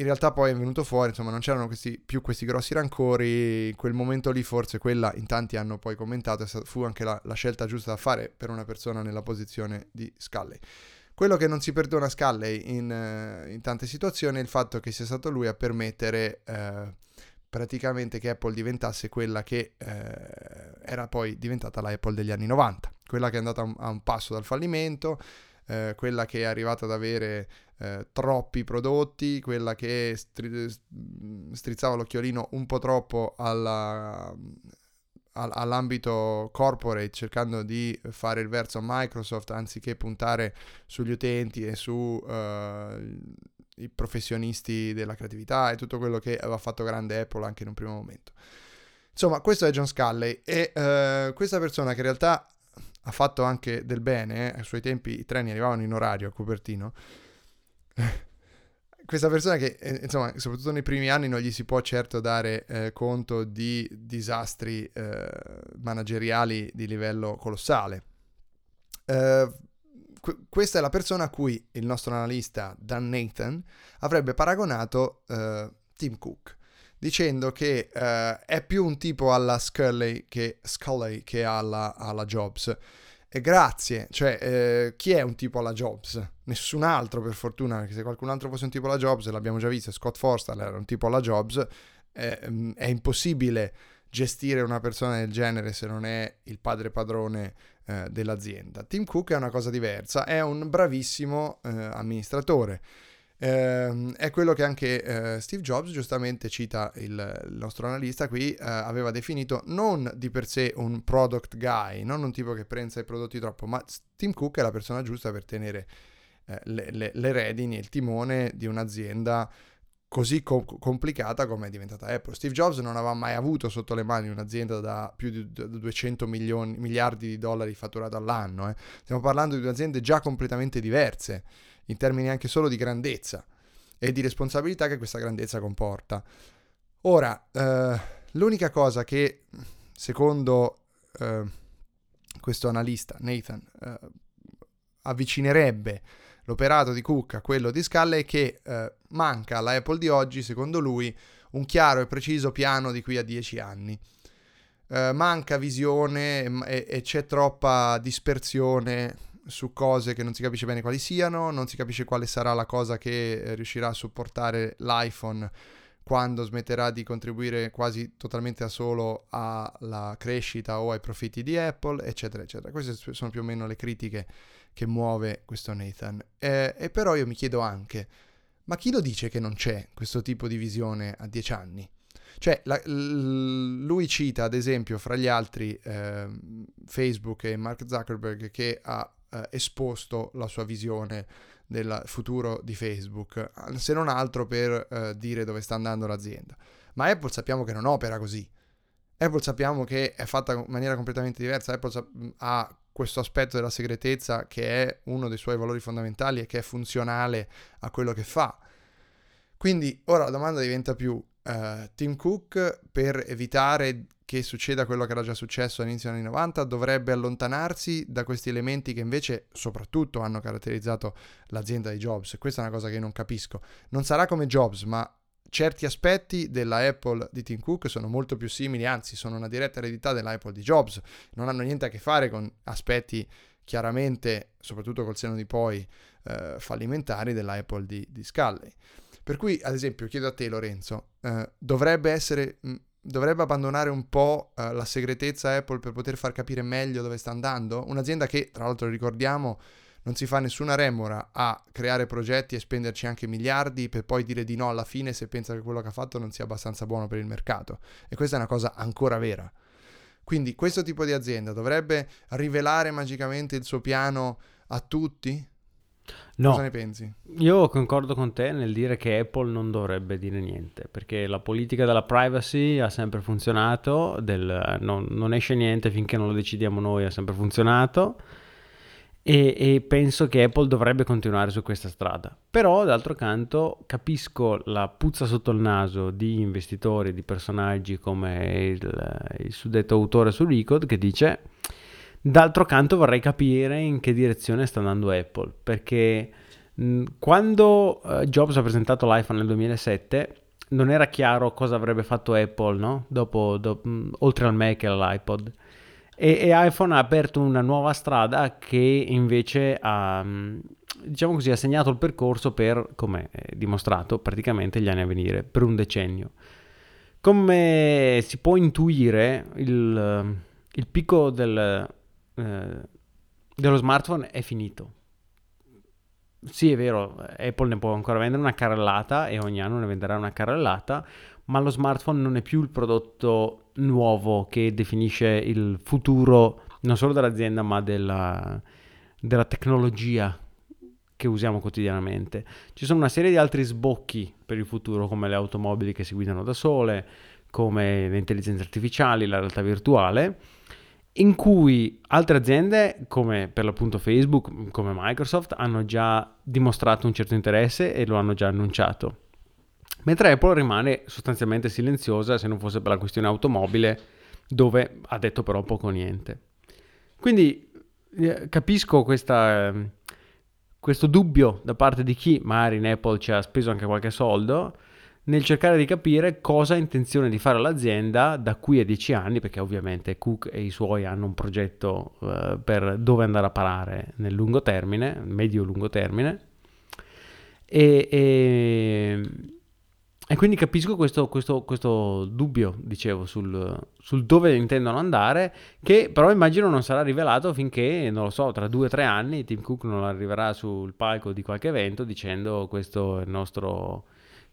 in realtà poi è venuto fuori, insomma, non c'erano questi, più questi grossi rancori. In quel momento lì, forse quella in tanti hanno poi commentato, fu anche la, la scelta giusta da fare per una persona nella posizione di Sculley. Quello che non si perdona a Sculley in, eh, in tante situazioni è il fatto che sia stato lui a permettere eh, praticamente che Apple diventasse quella che eh, era poi diventata la Apple degli anni 90, quella che è andata a un, a un passo dal fallimento, eh, quella che è arrivata ad avere eh, troppi prodotti, quella che stri- strizzava l'occhiolino un po' troppo alla, al- all'ambito corporate cercando di fare il verso Microsoft anziché puntare sugli utenti e su eh, i professionisti della creatività e tutto quello che aveva fatto grande Apple anche in un primo momento. Insomma, questo è John Sculley e eh, questa persona che in realtà ha fatto anche del bene, eh, ai suoi tempi i treni arrivavano in orario a Cupertino. [LAUGHS] Questa persona che, eh, insomma, soprattutto nei primi anni non gli si può certo dare eh, conto di disastri eh, manageriali di livello colossale. Que- questa è la persona a cui il nostro analista Dan Nathan avrebbe paragonato Tim Cook, dicendo che eh, è più un tipo alla Scully che, Scully che alla, alla Jobs. E grazie, cioè eh, chi è un tipo alla Jobs? Nessun altro per fortuna, perché se qualcun altro fosse un tipo alla Jobs, l'abbiamo già visto, Scott Forstall era un tipo alla Jobs, eh, mm, è impossibile gestire una persona del genere se non è il padre padrone eh, dell'azienda. Tim Cook è una cosa diversa, è un bravissimo eh, amministratore. Ehm, è quello che anche eh, Steve Jobs, giustamente cita il, il nostro analista qui, eh, aveva definito non di per sé un product guy, non un tipo che prensa i prodotti troppo, ma Tim Cook è la persona giusta per tenere eh, le, le- le redini e il timone di un'azienda così co- complicata come è diventata Apple. Steve Jobs non aveva mai avuto sotto le mani un'azienda da più di d- 200 milioni, miliardi di dollari fatturato all'anno. eh. Stiamo parlando di aziende già completamente diverse, in termini anche solo di grandezza e di responsabilità che questa grandezza comporta. Ora, eh, l'unica cosa che, secondo eh, questo analista, Nathan, eh, avvicinerebbe l'operato di Cook a quello di Sculley è che eh, manca alla Apple di oggi, secondo lui, un chiaro e preciso piano di qui a 10 anni. Eh, manca visione e, e c'è troppa dispersione su cose che non si capisce bene quali siano, non si capisce quale sarà la cosa che eh, riuscirà a supportare l'iPhone quando smetterà di contribuire quasi totalmente da solo alla crescita o ai profitti di Apple, eccetera, eccetera. Queste sono più o meno le critiche che muove questo Nathan. Eh, e però io mi chiedo anche, ma chi lo dice che non c'è questo tipo di visione a dieci anni? Cioè, la, l- lui cita ad esempio fra gli altri eh, Facebook e Mark Zuckerberg che ha eh, esposto la sua visione del futuro di Facebook, se non altro per eh, dire dove sta andando l'azienda. Ma Apple sappiamo che non opera così. Apple sappiamo che è fatta in maniera completamente diversa. Apple sa- ha questo aspetto della segretezza che è uno dei suoi valori fondamentali e che è funzionale a quello che fa. Quindi ora la domanda diventa più uh, Tim Cook per evitare che succeda quello che era già successo all'inizio degli anni 90, dovrebbe allontanarsi da questi elementi che invece soprattutto hanno caratterizzato l'azienda di Jobs. Questa è una cosa che non capisco. Non sarà come Jobs, ma certi aspetti della Apple di Tim Cook sono molto più simili, anzi sono una diretta eredità della Apple di Jobs, non hanno niente a che fare con aspetti chiaramente, soprattutto col seno di poi, eh, fallimentari della Apple di, di Sculley. Per cui, ad esempio, chiedo a te Lorenzo, eh, dovrebbe essere dovrebbe abbandonare un po' uh, la segretezza Apple per poter far capire meglio dove sta andando? Un'azienda che, tra l'altro ricordiamo, non si fa nessuna remora a creare progetti e spenderci anche miliardi per poi dire di no alla fine se pensa che quello che ha fatto non sia abbastanza buono per il mercato. E questa è una cosa ancora vera. Quindi questo tipo di azienda dovrebbe rivelare magicamente il suo piano a tutti? No, Cosa ne pensi? io concordo con te nel dire che Apple non dovrebbe dire niente, perché la politica della privacy ha sempre funzionato, del, non, non esce niente finché non lo decidiamo noi, ha sempre funzionato. E, e penso che Apple dovrebbe continuare su questa strada. Però, d'altro canto, capisco la puzza sotto il naso di investitori, di personaggi come il, il suddetto autore su Recode che dice D'altro canto vorrei capire in che direzione sta andando Apple, perché quando uh, Jobs ha presentato l'iPhone nel 2007 non era chiaro cosa avrebbe fatto Apple, no? Dopo, do, oltre al Mac e all'iPod. E, e, iPhone ha aperto una nuova strada che invece ha, diciamo così, ha segnato il percorso per, come dimostrato, praticamente gli anni a venire, per un decennio. Come si può intuire, il, il picco del, eh, dello smartphone è finito. Sì, è vero, Apple ne può ancora vendere una carrellata e ogni anno ne venderà una carrellata, ma lo smartphone non è più il prodotto nuovo che definisce il futuro non solo dell'azienda ma della, della tecnologia che usiamo quotidianamente. Ci sono una serie di altri sbocchi per il futuro come le automobili che si guidano da sole, come le intelligenze artificiali, la realtà virtuale in cui altre aziende come per l'appunto Facebook, come Microsoft, hanno già dimostrato un certo interesse e lo hanno già annunciato. Mentre Apple rimane sostanzialmente silenziosa se non fosse per la questione automobile, dove ha detto però poco o niente. Quindi eh, capisco questa, questo dubbio da parte di chi magari in Apple ci ha speso anche qualche soldo, nel cercare di capire cosa ha intenzione di fare l'azienda da qui a dieci anni, perché ovviamente Cook e i suoi hanno un progetto uh, per dove andare a parare nel lungo termine, medio-lungo termine. E, e, e, quindi capisco questo, questo, questo dubbio, dicevo, sul, sul, dove intendono andare, che però immagino non sarà rivelato finché, non lo so, tra due o tre anni Tim Cook non arriverà sul palco di qualche evento dicendo questo è il nostro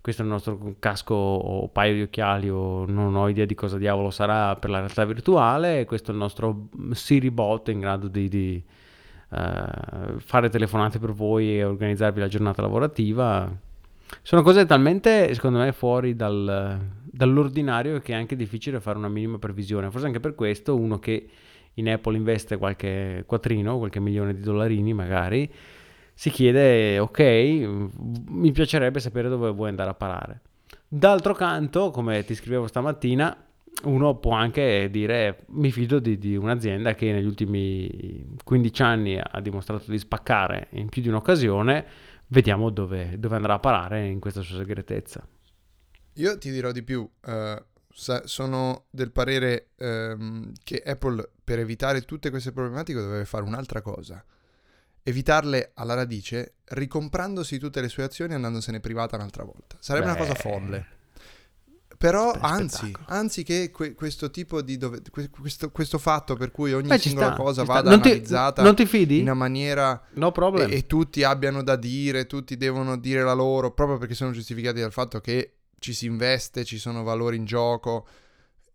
questo è il nostro casco o paio di occhiali o non ho idea di cosa diavolo sarà per la realtà virtuale, questo è il nostro Siri bot in grado di, di uh, fare telefonate per voi e organizzarvi la giornata lavorativa. Sono cose talmente, secondo me, fuori dal, dall'ordinario che è anche difficile fare una minima previsione. Forse anche per questo uno che in Apple investe qualche quattrino, qualche milione di dollarini magari, si chiede, ok, mi piacerebbe sapere dove vuoi andare a parare. D'altro canto, come ti scrivevo stamattina, uno può anche dire mi fido di, di, un'azienda che negli ultimi 15 anni ha dimostrato di spaccare in più di un'occasione, vediamo dove, dove andrà a parare in questa sua segretezza. Io ti dirò di più, uh, sono del parere um, che Apple per evitare tutte queste problematiche dovrebbe fare un'altra cosa evitarle alla radice ricomprandosi tutte le sue azioni e andandosene privata un'altra volta. Sarebbe una Beh. cosa folle. Però, anzi, spettacolo. anzi che que- questo tipo di... Dove, que- questo, questo fatto per cui ogni Beh, singola sta, cosa vada non ti, analizzata non ti fidi? in una maniera No e, e tutti abbiano da dire, tutti devono dire la loro, proprio perché sono giustificati dal fatto che ci si investe, ci sono valori in gioco.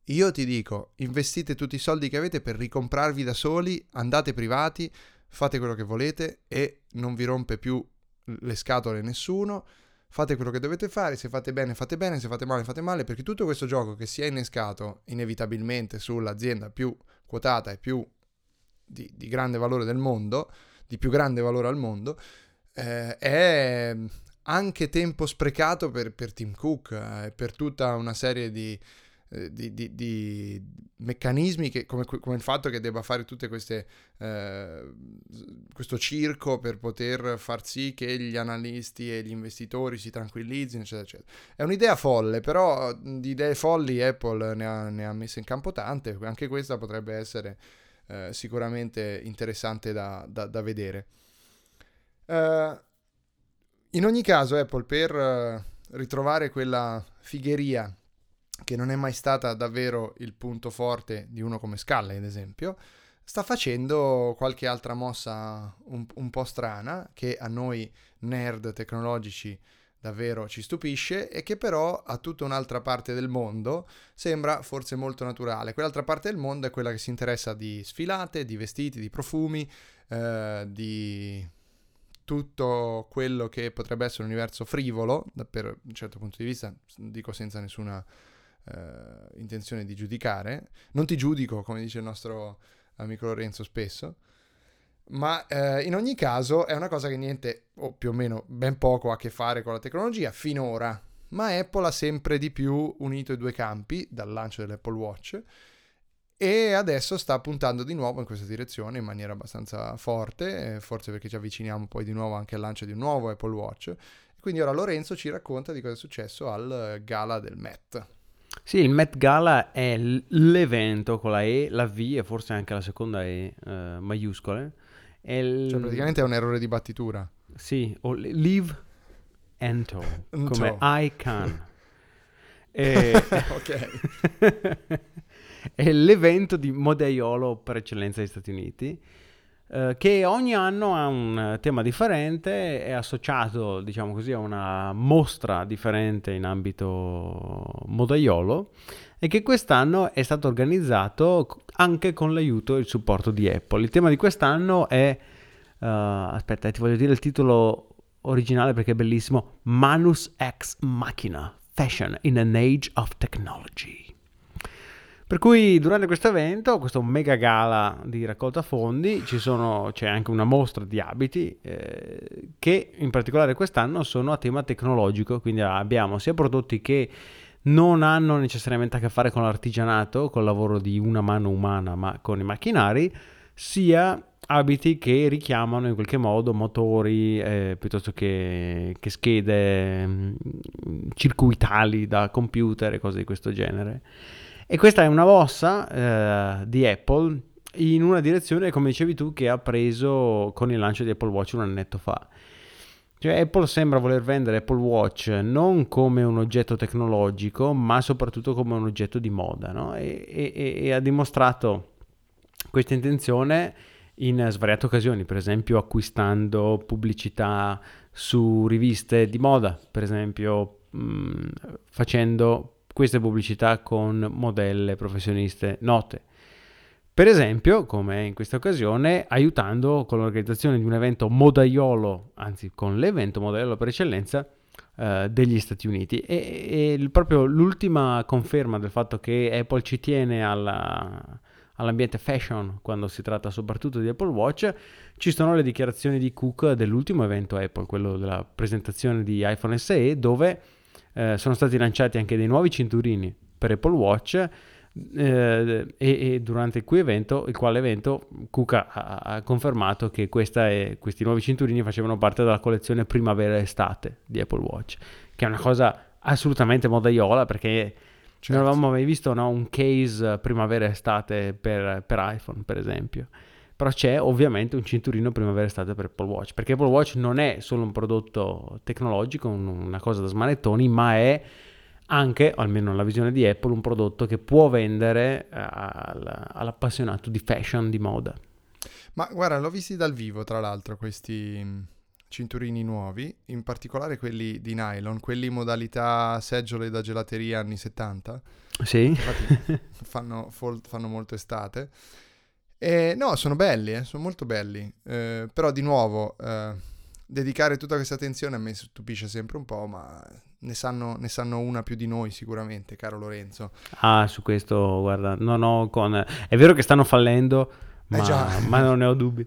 Io ti dico, investite tutti i soldi che avete per ricomprarvi da soli, andate privati, fate quello che volete e non vi rompe più le scatole nessuno. Fate quello che dovete fare, se fate bene fate bene, se fate male fate male, perché tutto questo gioco che si è innescato inevitabilmente sull'azienda più quotata e più di, di grande valore del mondo, di più grande valore al mondo, eh, è anche tempo sprecato per, per Tim Cook eh, e per tutta una serie di, eh, di- di- di meccanismi che, come, come il fatto che debba fare tutte queste eh, questo circo per poter far sì che gli analisti e gli investitori si tranquillizzino eccetera eccetera. È un'idea folle però di idee folli Apple ne ha, ne ha messe in campo tante anche questa potrebbe essere eh, sicuramente interessante da, da- da vedere. Eh, in ogni caso Apple per eh, ritrovare quella figheria che non è mai stata davvero il punto forte di uno come Sculley, ad esempio, sta facendo qualche altra mossa un, un po' strana che a noi nerd tecnologici davvero ci stupisce e che però a tutta un'altra parte del mondo sembra forse molto naturale. Quell'altra parte del mondo è quella che si interessa di sfilate, di vestiti, di profumi, eh, di tutto quello che potrebbe essere un universo frivolo, per un certo punto di vista, dico senza nessuna eh, intenzione di giudicare. Non ti giudico, come dice il nostro amico Lorenzo spesso. Ma eh, in ogni caso è una cosa che niente, o più o meno ben poco, ha a che fare con la tecnologia finora. Ma Apple ha sempre di più unito i due campi dal lancio dell'Apple Watch e adesso sta puntando di nuovo in questa direzione in maniera abbastanza forte, eh, forse perché ci avviciniamo poi di nuovo anche al lancio di un nuovo Apple Watch. Quindi ora Lorenzo ci racconta di cosa è successo al eh, gala del Met. Sì, il Met Gala è l- l'evento con la E, la V e forse anche la seconda E eh, maiuscole. È il- Cioè praticamente è un errore di battitura. Sì, o l- Live Ento, [LAUGHS] come. I can. [LAUGHS] E- ok. [LAUGHS] è l'evento di modaiolo per eccellenza degli Stati Uniti, eh, che ogni anno ha un eh, tema differente, è associato, diciamo così, a una mostra differente in ambito modaiolo e che quest'anno è stato organizzato anche con l'aiuto e il supporto di Apple. Il tema di quest'anno è, eh, aspetta, ti voglio dire il titolo originale perché è bellissimo, Manus Ex Machina, Fashion in an Age of Technology. Per cui durante questo evento, questo mega gala di raccolta fondi, sono- c'è anche una mostra di abiti eh, che in particolare quest'anno sono a tema tecnologico, quindi abbiamo sia prodotti che non hanno necessariamente a che fare con l'artigianato, col lavoro di una mano umana, ma con i macchinari, sia abiti che richiamano in qualche modo motori eh, piuttosto che, che schede mm, circuitali da computer e cose di questo genere. E questa è una mossa eh, di Apple in una direzione, come dicevi tu, che ha preso con il lancio di Apple Watch un annetto fa. Cioè Apple sembra voler vendere Apple Watch non come un oggetto tecnologico, ma soprattutto come un oggetto di moda, no? e, e- e- ha dimostrato questa intenzione in svariate occasioni, per esempio acquistando pubblicità su riviste di moda, per esempio mh, facendo queste pubblicità con modelle professioniste note. Per esempio, come in questa occasione, aiutando con l'organizzazione di un evento modaiolo, anzi con l'evento modaiolo per eccellenza eh, degli Stati Uniti. E, e proprio l'ultima conferma del fatto che Apple ci tiene alla- all'ambiente fashion quando si tratta soprattutto di Apple Watch, ci sono le dichiarazioni di Cook dell'ultimo evento Apple, quello della presentazione di iPhone SE, dove eh, sono stati lanciati anche dei nuovi cinturini per Apple Watch eh, e, e durante il cui evento, il quale evento Cook ha, ha confermato che è- questi nuovi cinturini facevano parte della collezione primavera-estate di Apple Watch, che è una cosa assolutamente modaiola perché Certo. non avevamo mai visto no, un case primavera-estate per, per iPhone, per esempio. Però c'è ovviamente un cinturino primavera estate per Apple Watch, perché Apple Watch non è solo un prodotto tecnologico, una cosa da smanettoni, ma è anche, almeno nella visione di Apple, un prodotto che può vendere eh, all'appassionato di fashion, di moda. Ma guarda, l'ho visti dal vivo, tra l'altro, questi mm, cinturini nuovi, in particolare quelli di nylon, quelli in modalità seggiole da gelateria anni 70. Sì. Infatti [LAUGHS] fanno, fanno molto estate. E, no, sono belli, eh, sono molto belli. Eh, però di nuovo, eh, dedicare tutta questa attenzione a me stupisce sempre un po', ma ne sanno, ne sanno, una più di noi sicuramente, caro Lorenzo. Ah, su questo, guarda, non ho con... È vero che stanno fallendo, eh ma, [LAUGHS] ma non ne ho dubbi.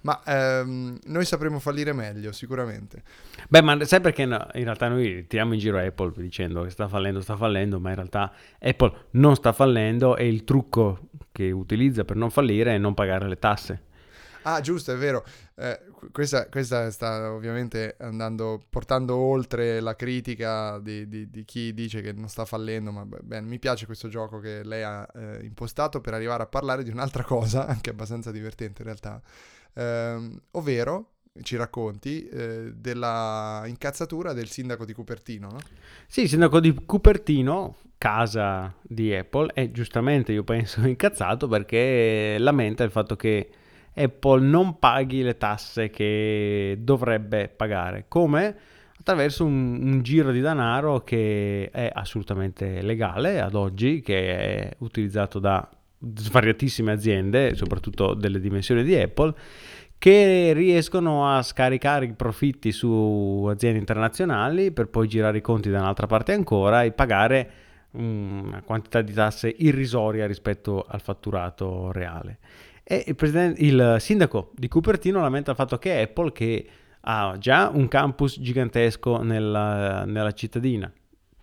Ma ehm, noi sapremo fallire meglio, sicuramente. Beh, ma sai perché no? in realtà noi tiriamo in giro Apple dicendo che sta fallendo, sta fallendo, ma in realtà Apple non sta fallendo e il trucco che utilizza per non fallire è non pagare le tasse. Ah, giusto, è vero. Eh, questa, questa, sta ovviamente andando, portando oltre la critica di, di, di, chi dice che non sta fallendo, ma beh, mi piace questo gioco che lei ha eh, impostato per arrivare a parlare di un'altra [LAUGHS] cosa, anche abbastanza divertente in realtà, eh, ovvero ci racconti eh, della incazzatura del sindaco di Cupertino, no? Sì, il sindaco di Cupertino, casa di Apple, è giustamente, io penso, [LAUGHS] incazzato perché lamenta il fatto che Apple non paghi le tasse che dovrebbe pagare. Come? Attraverso un, un, giro di denaro che è assolutamente legale ad oggi, che è utilizzato da svariatissime aziende, soprattutto delle dimensioni di Apple, che riescono a scaricare i profitti su aziende internazionali per poi girare i conti da un'altra parte ancora e pagare una quantità di tasse irrisoria rispetto al fatturato reale. E il, il sindaco di Cupertino lamenta il fatto che Apple, che ha già un campus gigantesco nella, nella cittadina,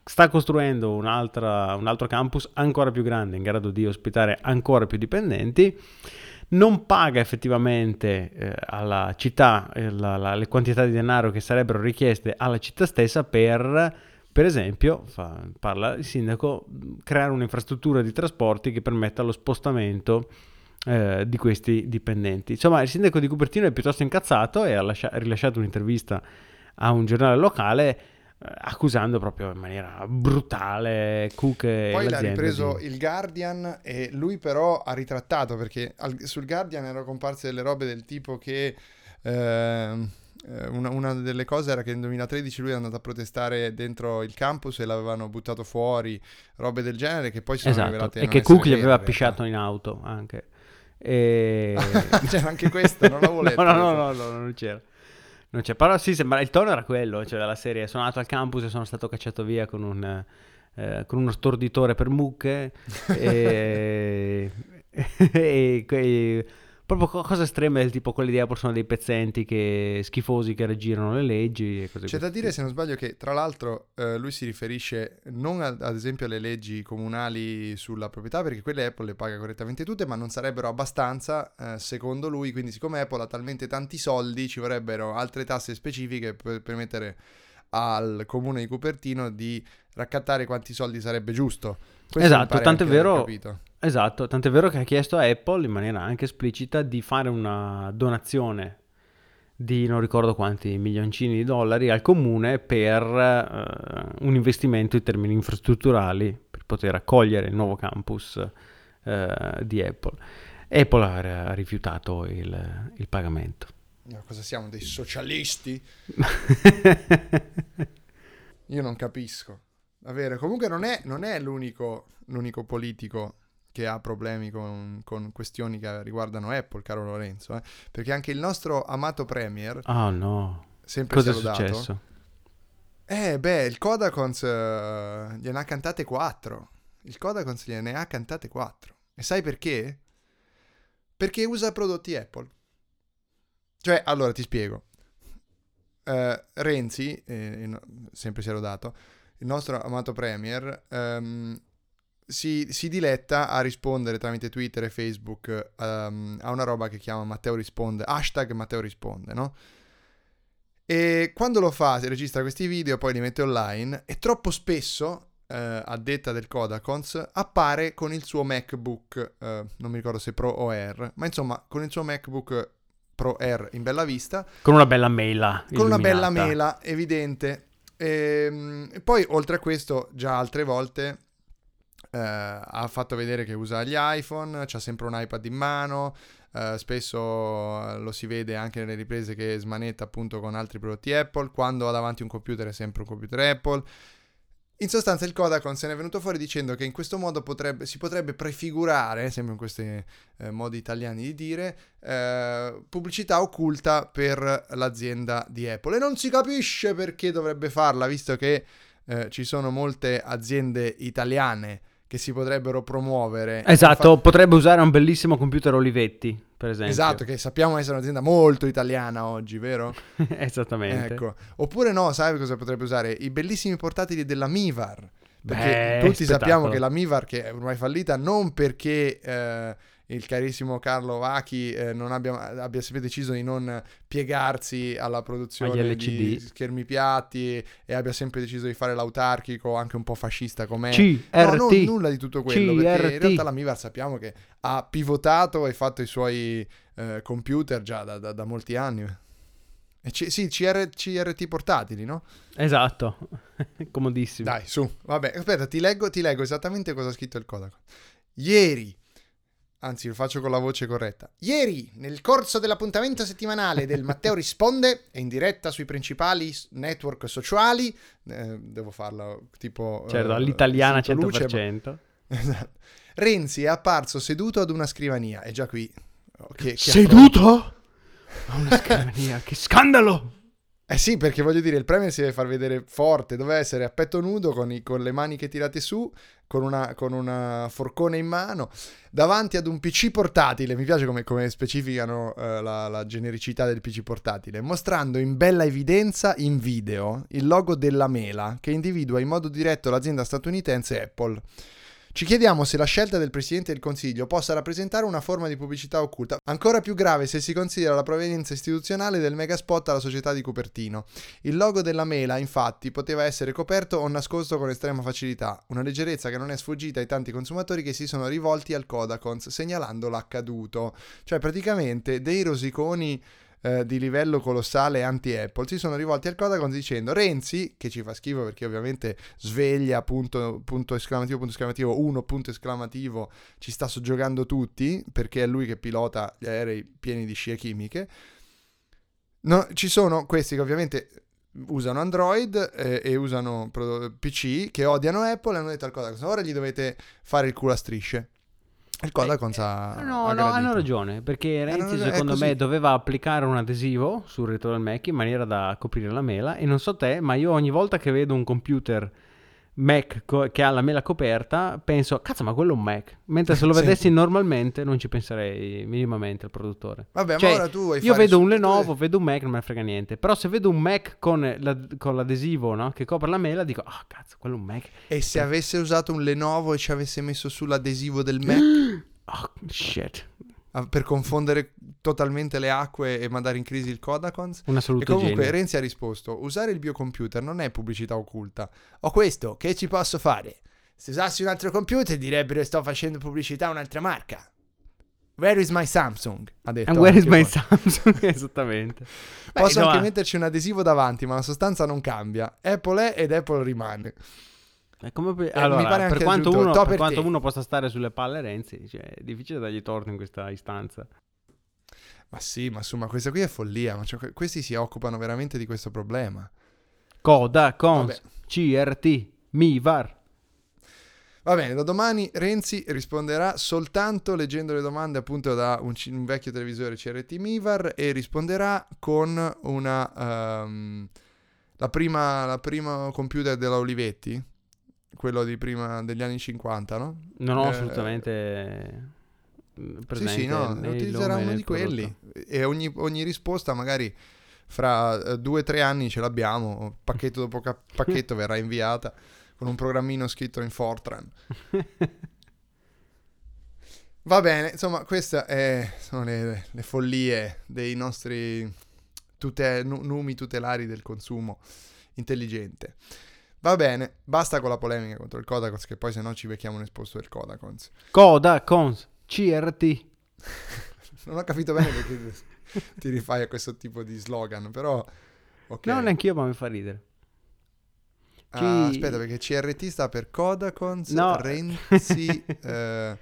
sta costruendo un altro campus ancora più grande, in grado di ospitare ancora più dipendenti, non paga effettivamente eh, alla città eh, la, la, le quantità di denaro che sarebbero richieste alla città stessa per, per esempio, fa, parla il sindaco, creare un'infrastruttura di trasporti che permetta lo spostamento eh, di questi dipendenti. Insomma, il sindaco di Cupertino è piuttosto incazzato e ha, lascia- rilasciato un'intervista a un giornale locale eh, accusando proprio in maniera brutale Cook e Poi l'ha ripreso di... il Guardian e lui però ha ritrattato perché al, sul Guardian erano comparse delle robe del tipo che eh, una, una, delle cose era che nel 2013 lui è andato a protestare dentro il campus e l'avevano buttato fuori, robe del genere che poi sono esatto. rivelate e che Cook gli aveva pisciato in auto anche. E... [LAUGHS] c'era anche questo, non l'avevo letto. [LAUGHS] no, no, no, no, non c'era. Non c'è, però sì, sembra, il tono era quello, cioè della serie, sono andato al campus e sono stato cacciato via con, un, eh, con uno storditore per mucche [LAUGHS] e, e, e, proprio cose estreme del tipo quelli di Apple sono dei pezzenti che, schifosi che raggirano le leggi e cose C'è da dire se non sbaglio che tra l'altro eh, lui si riferisce non a, ad esempio alle leggi comunali sulla proprietà perché quelle Apple le paga correttamente tutte ma non sarebbero abbastanza eh, secondo lui quindi siccome Apple ha talmente tanti soldi ci vorrebbero altre tasse specifiche per permettere al comune di Cupertino di raccattare quanti soldi sarebbe giusto. Questo esatto, tanto è vero. Esatto, tanto è vero che ha chiesto a Apple in maniera anche esplicita di fare una donazione di non ricordo quanti milioncini di dollari al comune per uh, un investimento in termini infrastrutturali per poter accogliere il nuovo campus uh, di Apple. Apple ha, rifiutato il, il pagamento. No, cosa siamo, dei socialisti? [LAUGHS] Io non capisco. Davvero, comunque non è, non è l'unico, l'unico politico che ha problemi con, con, questioni che riguardano Apple, caro Lorenzo, eh? perché anche il nostro amato Premier... Ah oh, no, sempre cosa è successo? Eh beh, il Kodakons uh, gliene ha cantate 4, il Kodakons gliene ha cantate 4, e sai perché? Perché usa prodotti Apple. Cioè, allora ti spiego. Uh, Renzi, eh, sempre si era dato, il nostro amato Premier, um, si, si, diletta a rispondere tramite Twitter e Facebook um, a una roba che chiama Matteo risponde, hashtag Matteo risponde, no? E quando lo fa, si registra questi video, poi li mette online e troppo spesso eh, a detta del Kodakons, appare con il suo MacBook, eh, non mi ricordo se Pro o Air, ma insomma con il suo MacBook Pro Air in bella vista. Con una bella mela. Con una bella mela, evidente. Ehm, E, poi, oltre a questo, già altre volte eh, ha fatto vedere che usa gli iPhone, c'ha sempre un iPad in mano, eh, spesso eh, lo si vede anche nelle riprese che smanetta appunto con altri prodotti Apple, quando ha davanti un computer è sempre un computer Apple. In sostanza il Kodakon se ne è venuto fuori dicendo che in questo modo potrebbe- si potrebbe prefigurare, sempre in questi eh, modi italiani di dire, eh, pubblicità occulta per l'azienda di Apple. E non si capisce perché dovrebbe farla, visto che eh, ci sono molte aziende italiane che si potrebbero promuovere. Esatto, potrebbe usare un bellissimo computer Olivetti, per esempio. Esatto, che sappiamo essere un'azienda molto italiana oggi, vero? [LAUGHS] Esattamente. Ecco. Oppure no, sai cosa potrebbe usare? I bellissimi portatili della Mivar. Perché Beh, tutti spettacolo. sappiamo che la Mivar, che è ormai fallita, non perché eh, il carissimo Carlo Vachi eh, non abbia, abbia sempre deciso di non piegarsi alla produzione di schermi piatti e abbia sempre deciso di fare l'autarchico, anche un po' fascista. CRT. No, non, nulla di tutto quello, perché in CRT. realtà la Mivar sappiamo che ha pivotato e fatto i suoi eh, computer già da, da- da molti anni. E C- sì, CR- CRT portatili, no? Esatto. [LAUGHS] Comodissimo. Dai, su. Vabbè, aspetta, ti leggo, ti leggo esattamente cosa ha scritto il Kodak. Ieri, anzi lo faccio con la voce corretta. Ieri, nel corso dell'appuntamento settimanale del [LAUGHS] Matteo Risponde, in diretta sui principali network sociali, eh, devo farlo tipo... Certo, eh, all'italiana senza luce, 100%. [LAUGHS] Esatto. Renzi è apparso seduto ad una scrivania. È già qui. Oh, che- che Seduto? A una scrivania, che scandalo! [LAUGHS] Eh sì, perché voglio dire, il Premier si deve far vedere forte, deve essere a petto nudo, con, i- con le maniche tirate su, con una, con una forcone in mano, davanti ad un PC portatile, mi piace come, come specificano eh, la, la genericità del PC portatile, mostrando in bella evidenza in video il logo della mela, che individua in modo diretto l'azienda statunitense Apple. Ci chiediamo se la scelta del Presidente del Consiglio possa rappresentare una forma di pubblicità occulta, ancora più grave se si considera la provenienza istituzionale del megaspot alla società di Cupertino. Il logo della mela, infatti, poteva essere coperto o nascosto con estrema facilità, una leggerezza che non è sfuggita ai tanti consumatori che si sono rivolti al Kodakons segnalando l'accaduto. Cioè, praticamente dei rosiconi eh, di livello colossale anti-Apple si sono rivolti al Kodakons dicendo Renzi, che ci fa schifo perché ovviamente sveglia, punto, punto esclamativo, punto esclamativo, uno, punto esclamativo, ci sta soggiogando tutti perché è lui che pilota gli aerei pieni di scie chimiche. No, ci sono questi che ovviamente usano Android eh, e usano PC che odiano Apple e hanno detto al Kodakons ora gli dovete fare il culo a strisce. Il Kodakons ha Eh, No, ha no, hanno ragione, perché Renzi ragione, secondo me doveva applicare un adesivo sul retro del Mac in maniera da coprire la mela. E non so te, ma io ogni volta che vedo un computer Mac co- che ha la mela coperta penso, cazzo ma quello è un Mac, mentre se lo [LAUGHS] Sì. vedessi normalmente non ci penserei minimamente al produttore. Vabbè, Cioè, ma ora tu Io vedo un Lenovo, vedo un Mac, non me ne frega niente. Però se vedo un Mac con, la- con l'adesivo no, che copre la mela, dico, ah cazzo, quello è un Mac. E se avesse usato un Lenovo e ci avesse messo sull'adesivo del Mac [GASPS] Oh, shit. Per confondere totalmente le acque e mandare in crisi il Kodakons? Un E assoluto comunque genio. Renzi ha risposto: usare il biocomputer non è pubblicità occulta. Ho questo, che ci posso fare? Se usassi un altro computer direbbero che sto facendo pubblicità a un'altra marca. Where is my Samsung? Ha detto. And where is my poi. Samsung? [LAUGHS] Esattamente. Beh, Posso insomma, anche metterci un adesivo davanti, ma la sostanza non cambia. Apple è ed Apple rimane. È come per, Eh, allora, mi pare per, quanto uno, per per quanto uno possa stare sulle palle Renzi, cioè, è difficile dargli torto in questa istanza. Ma sì, ma insomma, questa qui è follia. Ma cioè, questi si occupano veramente di questo problema. Coda, Cons, Vabbè. CRT, MIVAR. Va bene, da domani Renzi risponderà soltanto leggendo le domande appunto da un, ci- un vecchio televisore CRT Mivar e risponderà con una... ehm, la, prima, la prima computer della Olivetti, quello di prima degli anni 50, no? Non ho Eh, assolutamente mm, Sì, presente sì, no, né il utilizzerà uno di quelli e ogni, ogni risposta magari fra eh, due o tre anni ce l'abbiamo, pacchetto dopo ca- [LAUGHS] pacchetto verrà inviata con un programmino scritto in Fortran. [LAUGHS] Va bene, insomma, queste sono le, le follie dei nostri tute- nu- numi tutelari del consumo intelligente. Va bene, basta con la polemica contro il Kodakons, che poi se no ci becchiamo un esposto del Kodakons. Coda, cons, CRT. [LAUGHS] Non ho capito bene perché [LAUGHS] ti rifai a questo tipo di slogan, però... ok. No, neanche io, ma mi fa ridere. Ah, Chi- aspetta, perché CRT sta per Kodakons, No. Renzi... [LAUGHS] eh,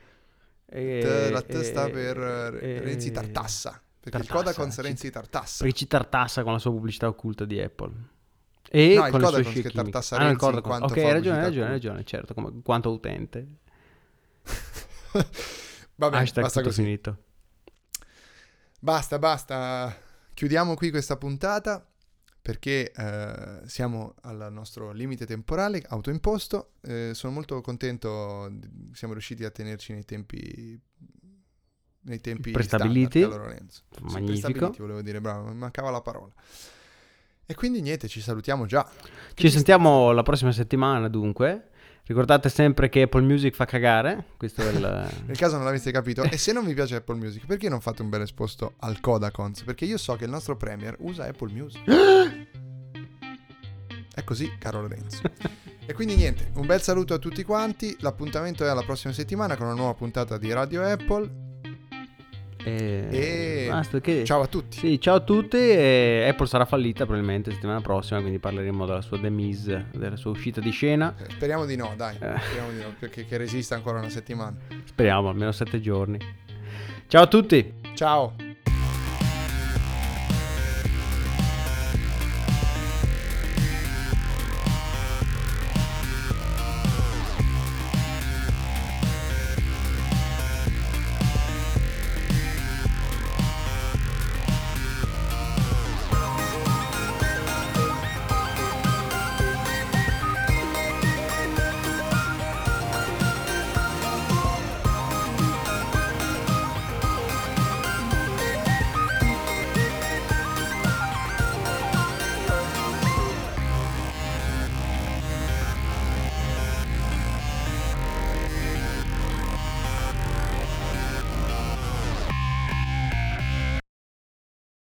E- t- la T sta e- per eh, e- Renzi Tartassa. Perché il Tartassa, Kodakons ci- Renzi Tartassa. Ci tartassa con la sua pubblicità occulta di Apple. E No, il con Kodakons scie che chimiche. tartassa Ah, no, il in quanto Ok, hai ragione, hai ragione, hai ragione, certo, come quanto utente. [LAUGHS] Va bene, Hashtag basta così. finito. Basta, basta. Chiudiamo qui questa puntata perché eh, siamo al nostro limite temporale autoimposto. Eh, sono molto contento, siamo riusciti a tenerci nei tempi nei tempi Prestabiliti. standard, Magnifico. prestabiliti, volevo dire, bravo, mancava la parola. E quindi niente, ci salutiamo già. Ci sentiamo la prossima settimana, dunque. Ricordate sempre che Apple Music fa cagare. Questo è il... [LAUGHS] Nel caso non l'aveste capito, e se non vi piace Apple Music, perché non fate un bel esposto al Kodakons? Perché io so che il nostro Premier usa Apple Music. [GASPS] È così, caro Lorenzo. E quindi niente, un bel saluto a tutti quanti. L'appuntamento è alla prossima settimana con una nuova puntata di Radio Apple. E... E Basta, che... ciao a tutti. Sì, ciao a tutti. e Apple sarà fallita probabilmente settimana prossima, quindi parleremo della sua demise, della sua uscita di scena. Eh, Speriamo di no, dai. Eh. Speriamo di no, perché che resista ancora una settimana. Speriamo, almeno sette giorni. Ciao a tutti. Ciao.